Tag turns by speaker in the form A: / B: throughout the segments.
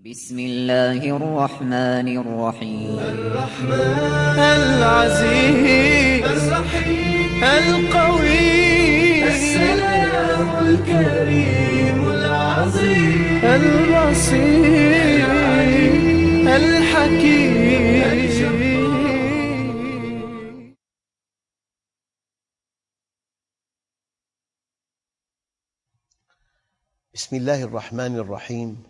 A: بسم الله الرحمن الرحيم.
B: العزيز
C: الرحيم
B: القوي
C: السلام الكريم العظيم
B: البصير الحكيم.
D: بسم الله الرحمن الرحيم.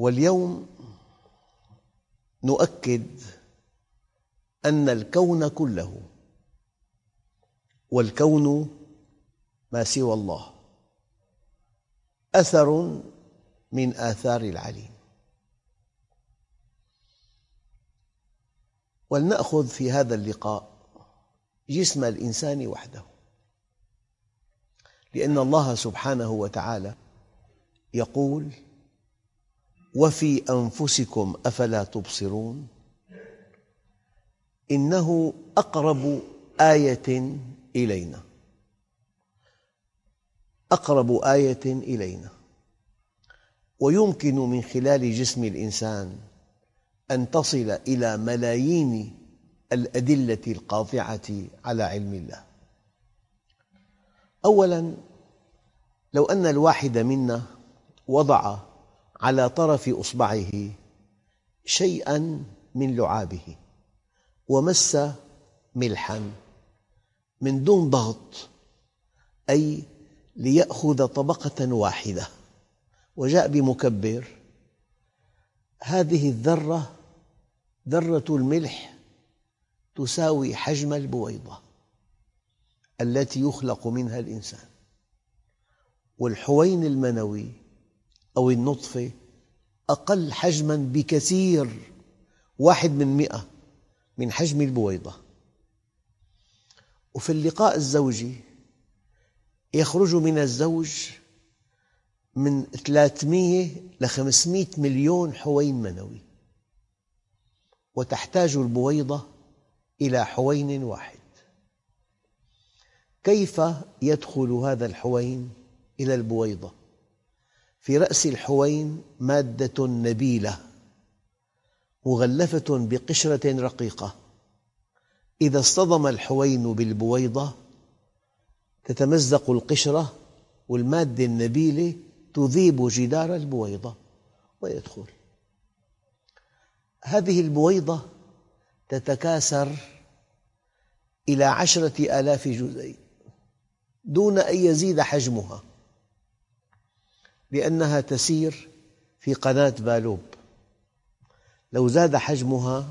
D: واليوم نؤكد أن الكون كله والكون ما سوى الله أثر من آثار العليم. ولنأخذ في هذا اللقاء جسم الإنسان وحده لأن الله سبحانه وتعالى يقول وفي أنفسكم أفلا تبصرون؟ إنه أقرب آية إلينا. أقرب آية إلينا. ويمكن من خلال جسم الإنسان أن تصل إلى ملايين الأدلة القاطعة على علم الله. أولاً لو أن الواحد منا وضع على طرف إصبعه شيئاً من لعابه ومس ملحاً من دون ضغط أي ليأخذ طبقة واحدة وجاء بمكبر. هذه الذرة ذرة الملح تساوي حجم البويضة التي يخلق منها الإنسان والحوين المنوي أو النطفة أقل حجماً بكثير. واحد من مئة من حجم البويضة. وفي اللقاء الزوجي يخرج من الزوج من 300 ل 500 مليون حوين منوي وتحتاج البويضة إلى حوين واحد. كيف يدخل هذا الحوين إلى البويضة؟ في رأس الحوين مادة نبيلة مغلفة بقشرة رقيقة. إذا اصطدم الحوين بالبويضة تتمزق القشرة والمادة النبيلة تذيب جدار البويضة ويدخل. هذه البويضة تتكاثر إلى عشرة آلاف جزيء دون أن يزيد حجمها. لأنها تسير في قناة بالوب. لو زاد حجمها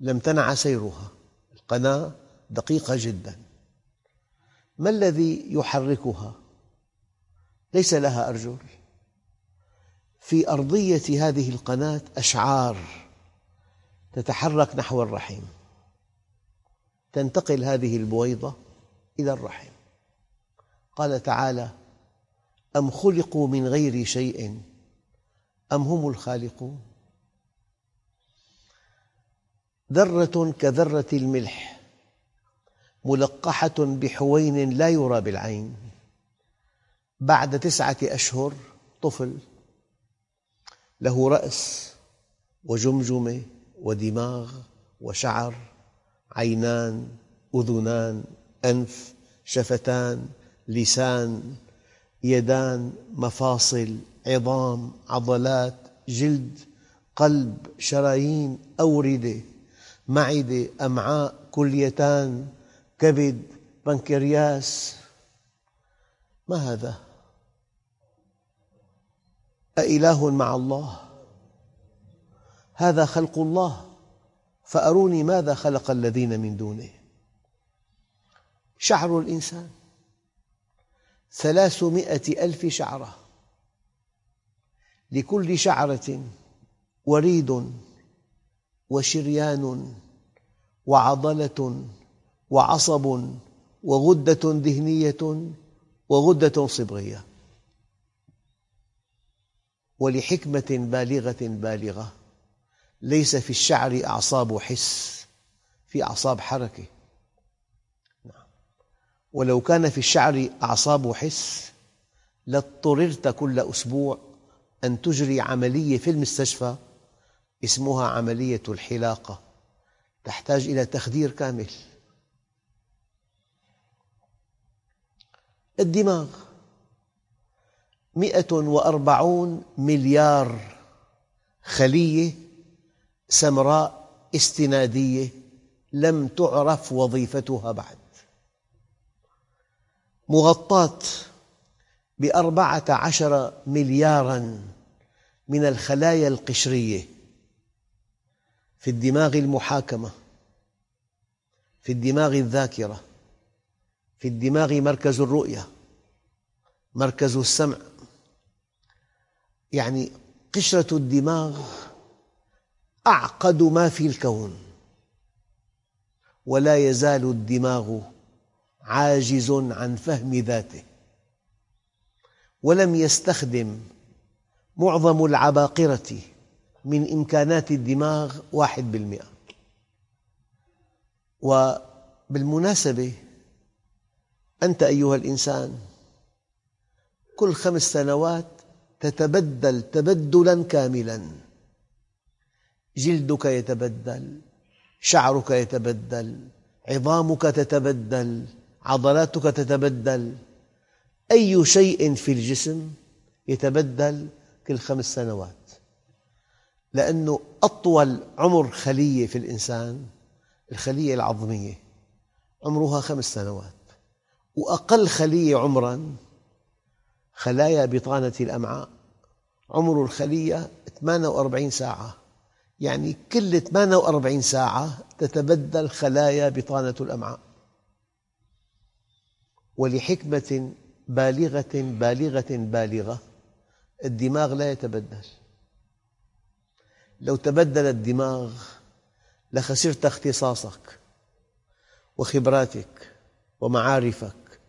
D: لامتنع سيرها. القناة دقيقة جدا. ما الذي يحركها؟ ليس لها أرجل. في أرضية هذه القناة أشعار تتحرك نحو الرحم تنتقل هذه البويضة إلى الرحم قال تعالى أم خلقوا من غير شيء؟ أم هم الخالقون؟ ذرة كذرة الملح ملقحة بحوين لا يرى بالعين. بعد تسعة أشهر طفل له رأس وجمجمة ودماغ وشعر عينان أذنان أنف شفتان لسان يدان مفاصل عظام عضلات جلد قلب شرايين أوردة معدة أمعاء كليتان كبد بنكرياس ما هذا؟ أإله مع الله؟ هذا خلق الله فأروني ماذا خلق الذين من دونه شعر الإنسان ثلاثمائة ألف شعرة لكل شعرة وريد وشريان وعضلة وعصب وغدة دهنية وغدة صبغية ولحكمة بالغة بالغة ليس في الشعر أعصاب حس في أعصاب حركة. ولو كان في الشعر أعصاب حس لاضطررت كل أسبوع أن تجري عملية في المستشفى اسمها عملية الحلاقة. تحتاج إلى تخدير كامل. الدماغ. مئة وأربعون مليار خلية سمراء استنادية لم تعرف وظيفتها بعد. مغطاة بأربعة عشر ملياراً من الخلايا القشرية في الدماغ المحاكمة في الدماغ الذاكرة في الدماغ مركز الرؤية مركز السمع. يعني قشرة الدماغ أعقد ما في الكون ولا يزال الدماغ عاجز عن فهم ذاته. ولم يستخدم معظم العباقرة من إمكانات الدماغ واحد بالمئة. وبالمناسبة أنت أيها الإنسان كل خمس سنوات تتبدل تبدلاً كاملاً. جلدك يتبدل شعرك يتبدل عظامك تتبدل عضلاتك تتبدل. أي شيء في الجسم يتبدل كل خمس سنوات. لأنه أطول عمر خلية في الإنسان الخلية العظمية عمرها خمس سنوات. وأقل خلية عمراً خلايا بطانة الأمعاء. عمر الخلية 48 ساعة. يعني كل 48 ساعة تتبدل خلايا بطانة الأمعاء. ولحكمة بالغة بالغة بالغة الدماغ لا يتبدل. لو تبدل الدماغ لخسرت اختصاصك وخبراتك ومعارفك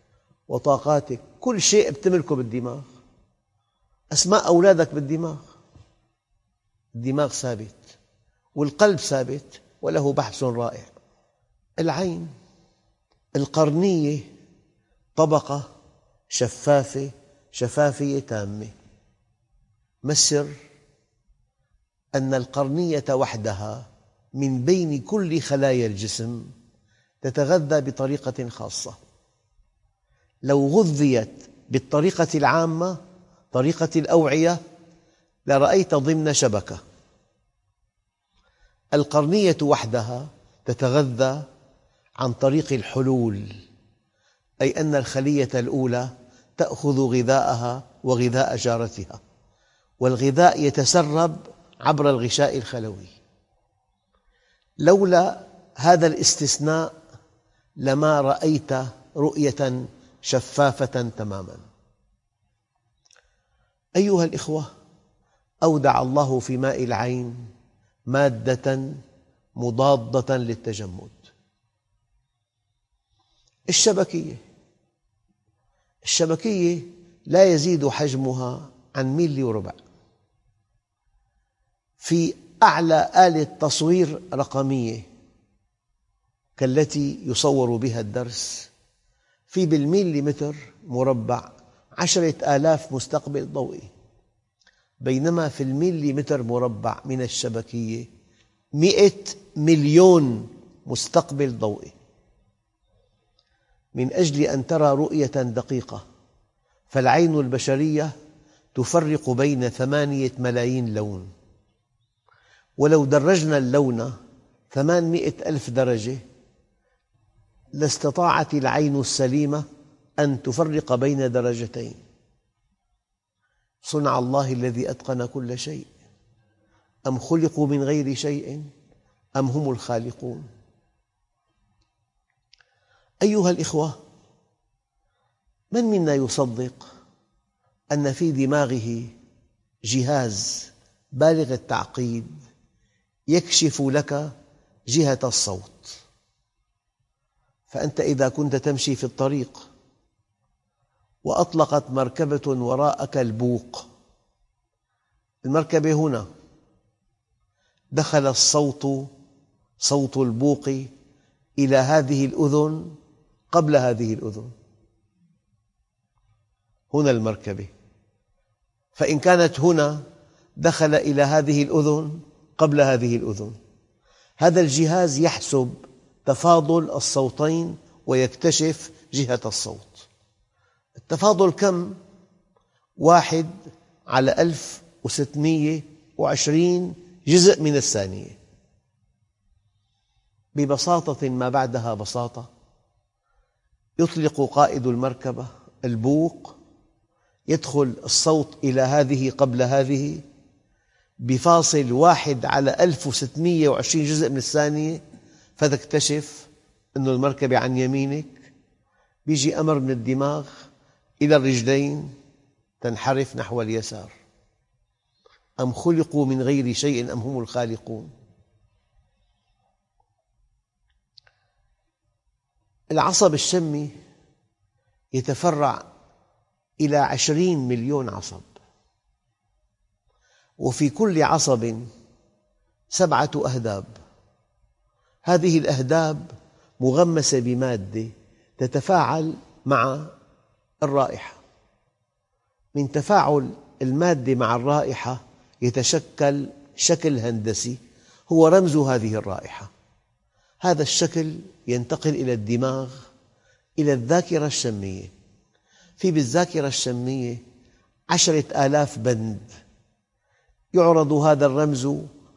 D: وطاقاتك كل شيء تملكه بالدماغ. أسماء أولادك بالدماغ. الدماغ ثابت والقلب ثابت وله بحث رائع. العين القرنية طبقة شفافة شفافية تامة. ما السر؟ أن القرنية وحدها من بين كل خلايا الجسم تتغذى بطريقة خاصة. لو غذيت بالطريقة العامة طريقة الأوعية لرأيت ضمن شبكة. القرنية وحدها تتغذى عن طريق الحلول. أي أن الخلية الأولى تأخذ غذاءها وغذاء جارتها والغذاء يتسرب عبر الغشاء الخلوي. لولا هذا الاستثناء لما رأيت رؤية شفافة تماما. أيها الإخوة أودع الله في ماء العين مادة مضادة للتجمد. الشبكية. الشبكية لا يزيد حجمها عن ميلي وربع. في أعلى آلة تصوير رقمية كالتي يصور بها الدرس في بالميليمتر مربع عشرة آلاف مستقبل ضوئي. بينما في الميليمتر مربع من الشبكية مئة مليون مستقبل ضوئي. من أجل أن ترى رؤية دقيقة. فالعين البشرية تفرق بين ثمانية ملايين لون. ولو درجنا اللون ثمانمئة ألف درجة لاستطاعت العين السليمة أن تفرق بين درجتين. صنع الله الذي أتقن كل شيء. أم خلقوا من غير شيء؟ أم هم الخالقون؟ أيها الإخوة من منا يصدق أن في دماغه جهاز بالغ التعقيد يكشف لك جهة الصوت؟ فأنت إذا كنت تمشي في الطريق وأطلقت مركبة وراءك البوق المركبة هنا دخل الصوت صوت البوق إلى هذه الأذن قبل هذه الأذن. هنا المركبة. فإن كانت هنا دخل إلى هذه الأذن قبل هذه الأذن. هذا الجهاز يحسب تفاضل الصوتين ويكتشف جهة الصوت. التفاضل كم؟ واحد على ألف وستمئة وعشرين جزء من الثانية. ببساطة ما بعدها بساطة يطلق قائد المركبة البوق يدخل الصوت إلى هذه قبل هذه بفاصل واحد على ألف وستمئة وعشرين جزء من الثانية فتكتشف أن المركبة عن يمينك. يجي أمر من الدماغ إلى الرجلين تنحرف نحو اليسار. أم خلقوا من غير شيء أم هم الخالقون؟ العصب الشمي يتفرع إلى عشرين مليون عصب. وفي كل عصب سبعة أهداب. هذه الأهداب مغمسة بمادة تتفاعل مع الرائحة. من تفاعل المادة مع الرائحة يتشكل شكل هندسي هو رمز هذه الرائحة. هذا الشكل ينتقل إلى الدماغ إلى الذاكرة الشمية. في بالذاكرة الشمية عشرة آلاف بند. يعرض هذا الرمز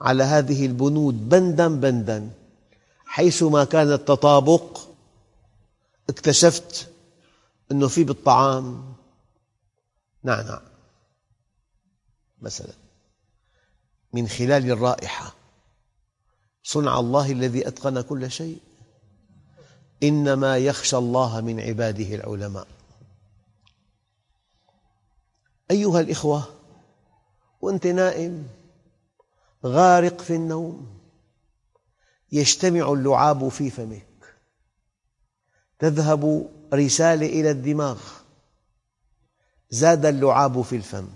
D: على هذه البنود بندا بندا. حيثما كان التطابق اكتشفت أنه في بالطعام. نعناع مثلا من خلال الرائحة. صنع الله الذي أتقن كل شيء. إنما يخشى الله من عباده العلماء. أيها الإخوة وأنت نائم غارق في النوم يجتمع اللعاب في فمك. تذهب رسالة إلى الدماغ. زاد اللعاب في الفم.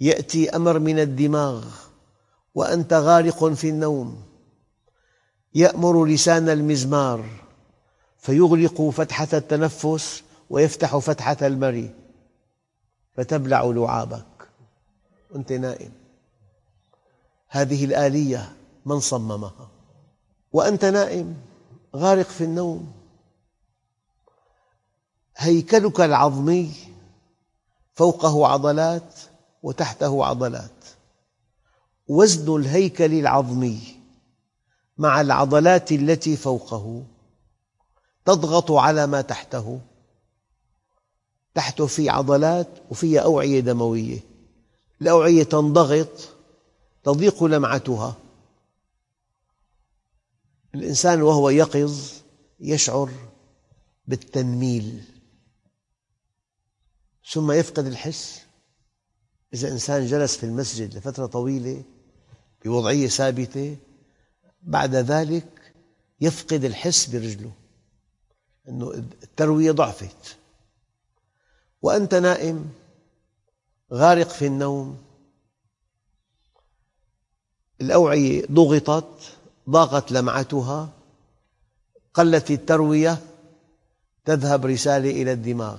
D: يأتي أمر من الدماغ وأنت غارق في النوم. يأمر لسان المزمار فيغلق فتحة التنفس ويفتح فتحة المري فتبلع لعابك. وأنت نائم. هذه الآلية من صممها؟ وأنت نائم غارق في النوم. هيكلك العظمي فوقه عضلات وتحته عضلات. وزن الهيكل العظمي مع العضلات التي فوقه تضغط على ما تحته. تحته في عضلات وفيها أوعية دموية. الأوعية تنضغط تضيق لمعتها. الإنسان وهو يقظ يشعر بالتنميل. ثم يفقد الحس. إذا إنسان جلس في المسجد لفترة طويلة بوضعية ثابتة بعد ذلك يفقد الحس برجله أنه التروية ضعفت. وأنت نائم غارق في النوم الأوعية ضغطت ضاقت لمعتها قلت التروية تذهب رسالة إلى الدماغ.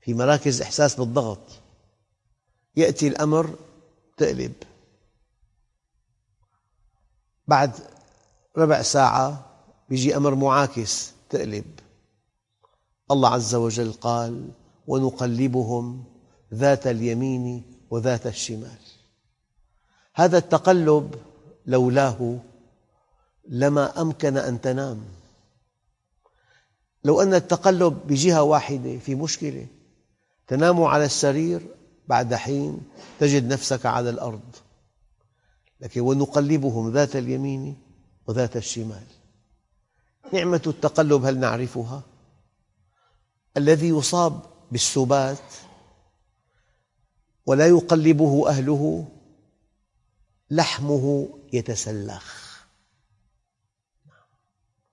D: في مراكز إحساس بالضغط يأتي الأمر تقلب. بعد ربع ساعة يجي أمر معاكس تقلب. الله عز وجل قال ونقلبهم ذات اليمين وذات الشمال. هذا التقلب لولاه لما أمكن أن تنام. لو أن التقلب بجهة واحدة في مشكلة تنام على السرير بعد حين تجد نفسك على الأرض. لكن ونقلبهم ذات اليمين وذات الشمال. نعمة التقلب هل نعرفها؟ الذي يصاب بالسبات ولا يقلبه أهله لحمه يتسلخ.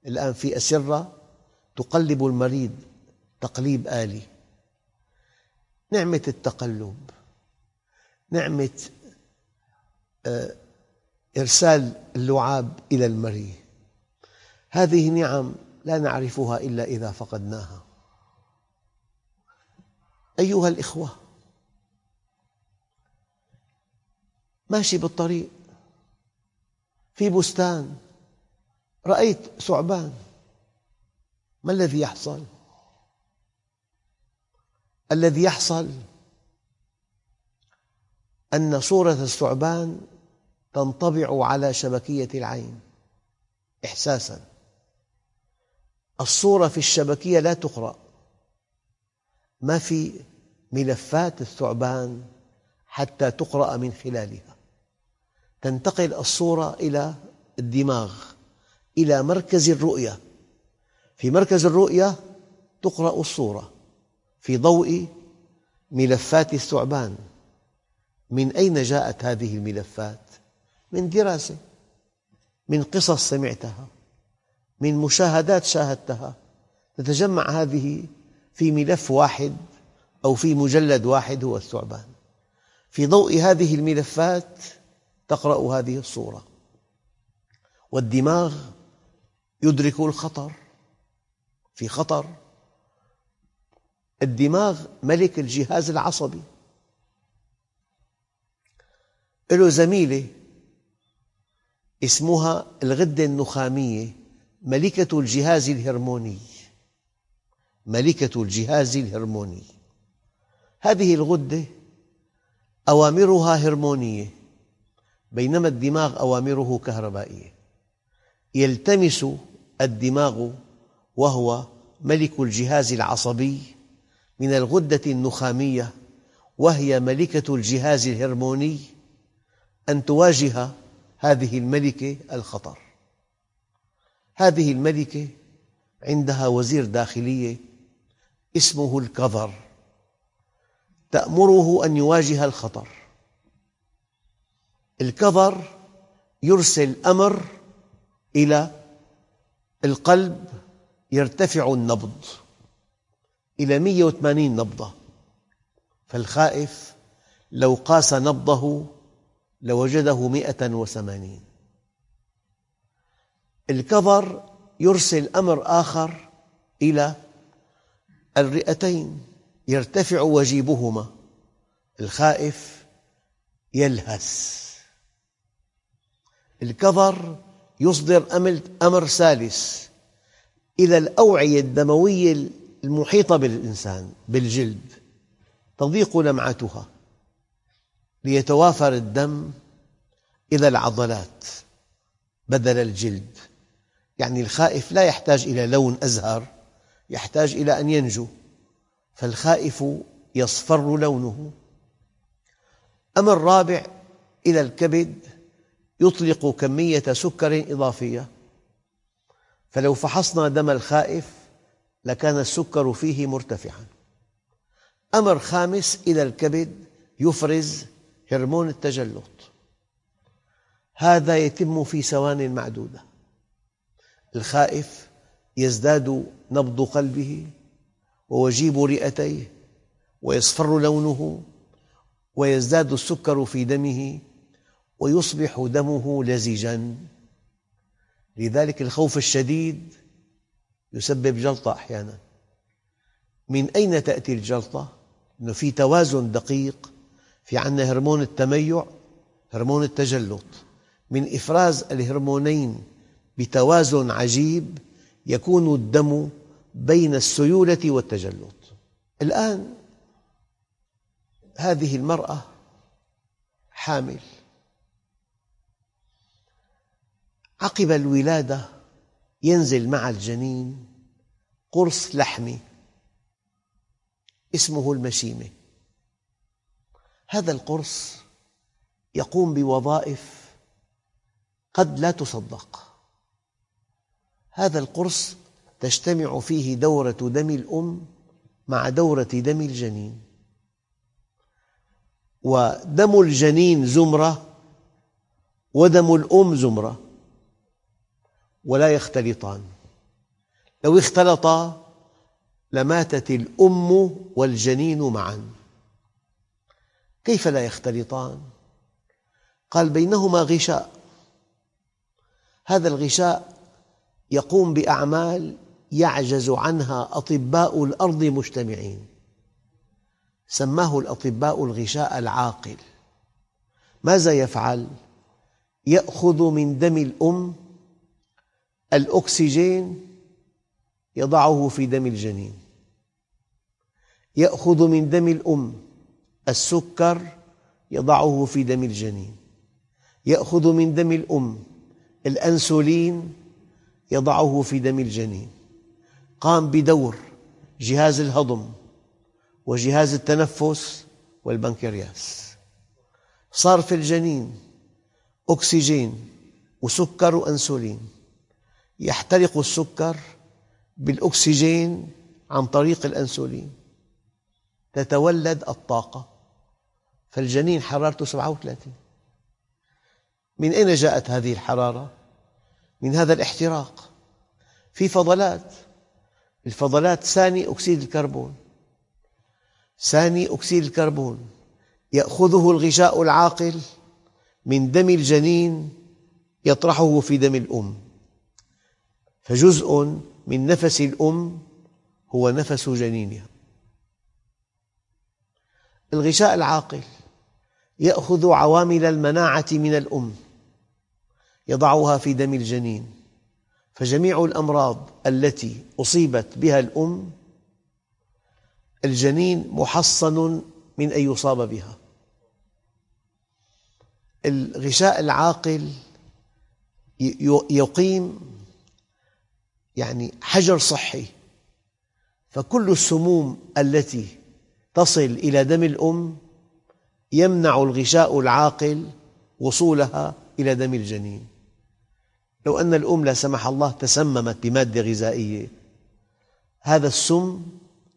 D: الآن في أسرة تقلب المريض تقليب آلي. نعمة التقلب نعمة آه، إرسال اللعاب إلى المريء هذه نعم لا نعرفها إلا إذا فقدناها. أيها الإخوة ماشي بالطريق. في بستان. رأيت ثعبان. ما الذي يحصل؟ الذي يحصل أن صورة الثعبان تنطبع على شبكية العين. إحساساً. الصورة في الشبكية لا تقرأ. ما في ملفات الثعبان حتى تقرأ من خلالها. تنتقل الصورة إلى الدماغ إلى مركز الرؤية. في مركز الرؤية تقرأ الصورة. في ضوء ملفات الثعبان. من أين جاءت هذه الملفات؟ من دراسة من قصص سمعتها من مشاهدات شاهدتها. تتجمع هذه في ملف واحد أو في مجلد واحد هو الثعبان. في ضوء هذه الملفات تقرأ هذه الصورة. والدماغ يدرك الخطر. في خطر الدماغ ملك الجهاز العصبي. له زميلة اسمها الغدة النخامية ملكة الجهاز الهرموني. ملكة الجهاز الهرموني. هذه الغدة أوامرها هرمونية بينما الدماغ أوامره كهربائية. يلتمس الدماغ وهو ملك الجهاز العصبي من الغدة النخامية وهي ملكة الجهاز الهرموني. أن تواجه هذه الملكة الخطر. هذه الملكة عندها وزير داخلية اسمه الكظر. تأمره أن يواجه الخطر. الكظر يرسل أمر إلى القلب يرتفع النبض إلى 180 نبضة. فالخائف لو قاس نبضه لوجده مئة وثمانين. الكظر يرسل أمر آخر إلى الرئتين يرتفع وجيبهما. الخائف يلهث. الكظر يصدر أمر ثالث إلى الأوعية الدموية المحيطة بالإنسان بالجلد تضيق لمعتها. ليتوافر الدم إلى العضلات بدل الجلد. يعني الخائف لا يحتاج إلى لون أزهر يحتاج إلى أن ينجو فالخائف يصفر لونه. أمر رابع إلى الكبد يطلق كمية سكر إضافية. فلو فحصنا دم الخائف لكان السكر فيه مرتفعا. أمر خامس إلى الكبد يفرز هرمون التجلط. هذا يتم في ثوان معدودة. الخائف يزداد نبض قلبه ووجيب رئتيه ويصفر لونه ويزداد السكر في دمه ويصبح دمه لزجا. لذلك الخوف الشديد يسبب جلطة أحيانا. من أين تأتي الجلطة؟ أنه في توازن دقيق في عندنا هرمون التميع هرمون التجلط من إفراز الهرمونين بتوازن عجيب يكون الدم بين السيولة والتجلط الآن هذه المرأة حامل. عقب الولادة ينزل مع الجنين قرص لحمي اسمه المشيمة. هذا القرص يقوم بوظائف قد لا تصدق. هذا القرص تجتمع فيه دورة دم الأم مع دورة دم الجنين. ودم الجنين زمرة ودم الأم زمرة ولا يختلطان. لو اختلطا لماتت الأم والجنين معا. كيف لا يختلطان؟ قال بينهما غشاء هذا الغشاء يقوم بأعمال يعجز عنها أطباء الأرض مجتمعين سماه الأطباء الغشاء العاقل ماذا يفعل؟ يأخذ من دم الأم الأكسجين يضعه في دم الجنين يأخذ من دم الأم السكر يضعه في دم الجنين يأخذ من دم الأم الأنسولين يضعه في دم الجنين. قام بدور جهاز الهضم وجهاز التنفس والبنكرياس. صار في الجنين أكسجين وسكر وأنسولين. يحترق السكر بالأكسجين عن طريق الأنسولين. تتولد الطاقة. فالجنين حرارته 37 من أين جاءت هذه الحرارة؟ من هذا الاحتراق. في فضلات. الفضلات ثاني أكسيد الكربون. ثاني أكسيد الكربون. يأخذه الغشاء العاقل من دم الجنين يطرحه في دم الأم. فجزء من نفس الأم هو نفس جنينها. الغشاء العاقل. يأخذ عوامل المناعة من الأم يضعها في دم الجنين. فجميع الأمراض التي أصيبت بها الأم الجنين محصن من أن يصاب بها. الغشاء العاقل يقيم يعني حجر صحي. فكل السموم التي تصل إلى دم الأم يمنع الغشاء العاقل وصولها إلى دم الجنين. لو أن الأم لا سمح الله تسممت بمادة غذائية هذا السم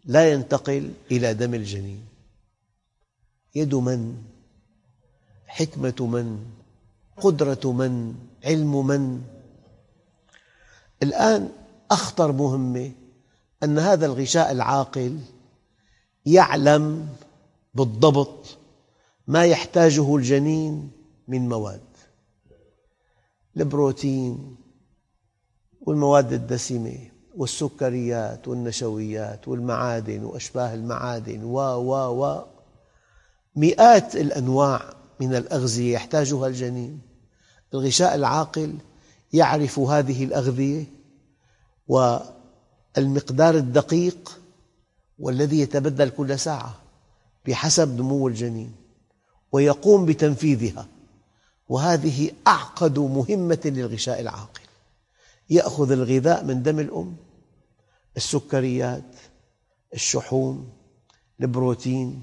D: لا ينتقل إلى دم الجنين. يد من؟ حكمة من؟ قدرة من؟ علم من؟ الآن أخطر مهمة أن هذا الغشاء العاقل يعلم بالضبط ما يحتاجه الجنين من مواد. البروتين والمواد الدسمة والسكريات والنشويات والمعادن وأشباه المعادن و و و. مئات الأنواع من الأغذية يحتاجها الجنين. الغشاء العاقل يعرف هذه الأغذية والمقدار الدقيق والذي يتبدل كل ساعة بحسب نمو الجنين. ويقوم بتنفيذها. وهذه أعقد مهمة للغشاء العاقل. يأخذ الغذاء من دم الأم السكريات الشحوم البروتين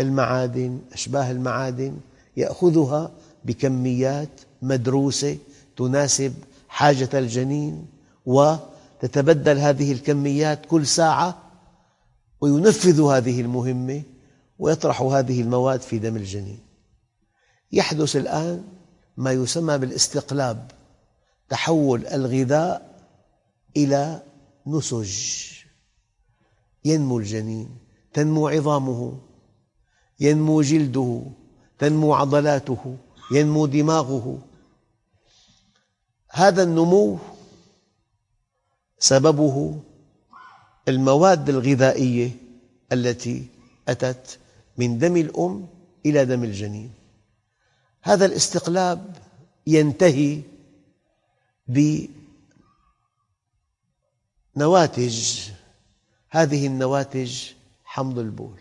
D: المعادن أشباه المعادن. يأخذها بكميات مدروسة تناسب حاجة الجنين وتتبدل هذه الكميات كل ساعة وينفذ هذه المهمة ويطرح هذه المواد في دم الجنين. يحدث الآن ما يسمى بالاستقلاب تحول الغذاء إلى نسج. ينمو الجنين تنمو عظامه ينمو جلده تنمو عضلاته ينمو دماغه. هذا النمو سببه المواد الغذائية التي أتت من دم الأم إلى دم الجنين. هذا الاستقلاب ينتهي بنواتج هذه النواتج حمض البول.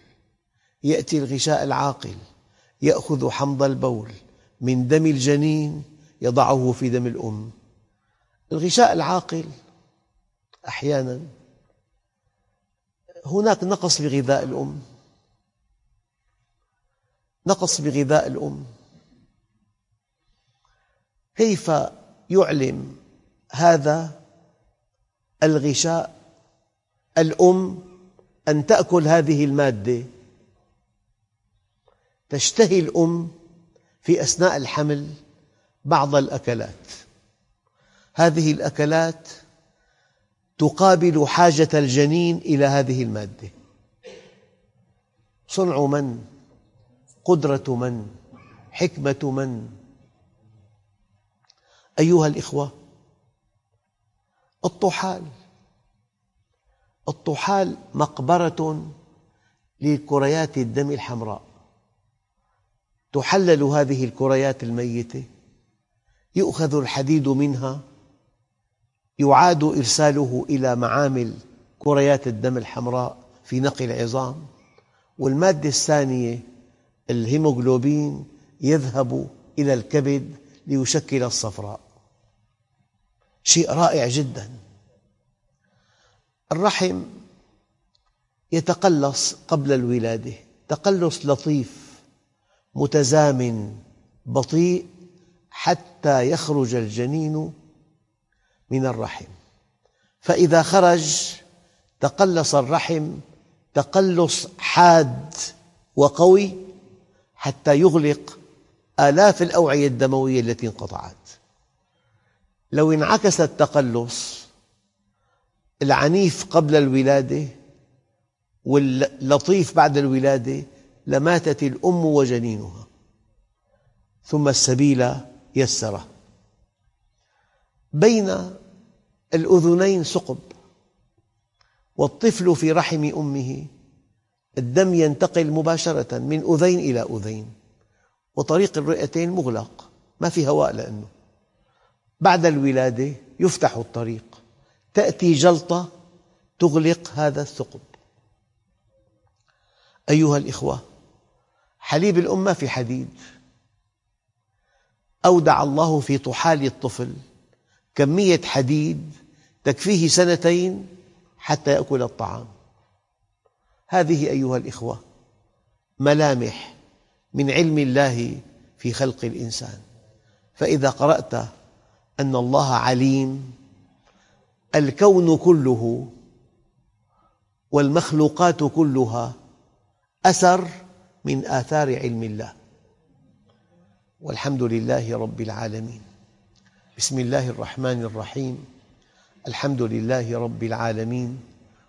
D: يأتي الغشاء العاقل يأخذ حمض البول من دم الجنين يضعه في دم الأم. الغشاء العاقل أحيانا هناك نقص بغذاء الأم. نقص بغذاء الأم. كيف يعلم هذا الغشاء الأم أن تأكل هذه المادة؟ تشتهي الأم في أثناء الحمل بعض الأكلات. هذه الأكلات تقابل حاجة الجنين إلى هذه المادة. صنع من؟ قدرة من؟ حكمة من؟ أيها الإخوة الطحال الطحال مقبرة لكريات الدم الحمراء تحلل هذه الكريات الميتة يؤخذ الحديد منها يعاد إرساله إلى معامل كريات الدم الحمراء في نقل العظام والمادة الثانية الهيموغلوبين يذهب إلى الكبد ليشكل الصفراء. شيء رائع جدا. الرحم يتقلص قبل الولادة. تقلص لطيف متزامن بطيء حتى يخرج الجنين من الرحم. فإذا خرج تقلص الرحم تقلص حاد وقوي حتى يغلق آلاف الأوعية الدموية التي انقطعت. لو انعكس التقلص العنيف قبل الولادة واللطيف بعد الولادة لماتت الأم وجنينها. ثم السبيل يسره. بين الأذنين ثقب والطفل في رحم أمه الدم ينتقل مباشرة من أذين إلى أذين وطريق الرئتين مغلق ما في هواء لأنه. بعد الولادة يفتح الطريق تأتي جلطة تغلق هذا الثقب. أيها الإخوة حليب الأم ما في حديد. أودع الله في طحال الطفل كمية حديد تكفيه سنتين حتى يأكل الطعام. هذه أيها الإخوة ملامح من علم الله في خلق الإنسان. فإذا قرأت أن الله عليم الكون كله والمخلوقات كلها أثر من آثار علم الله. والحمد لله رب العالمين. بسم الله الرحمن الرحيم. الحمد لله رب العالمين.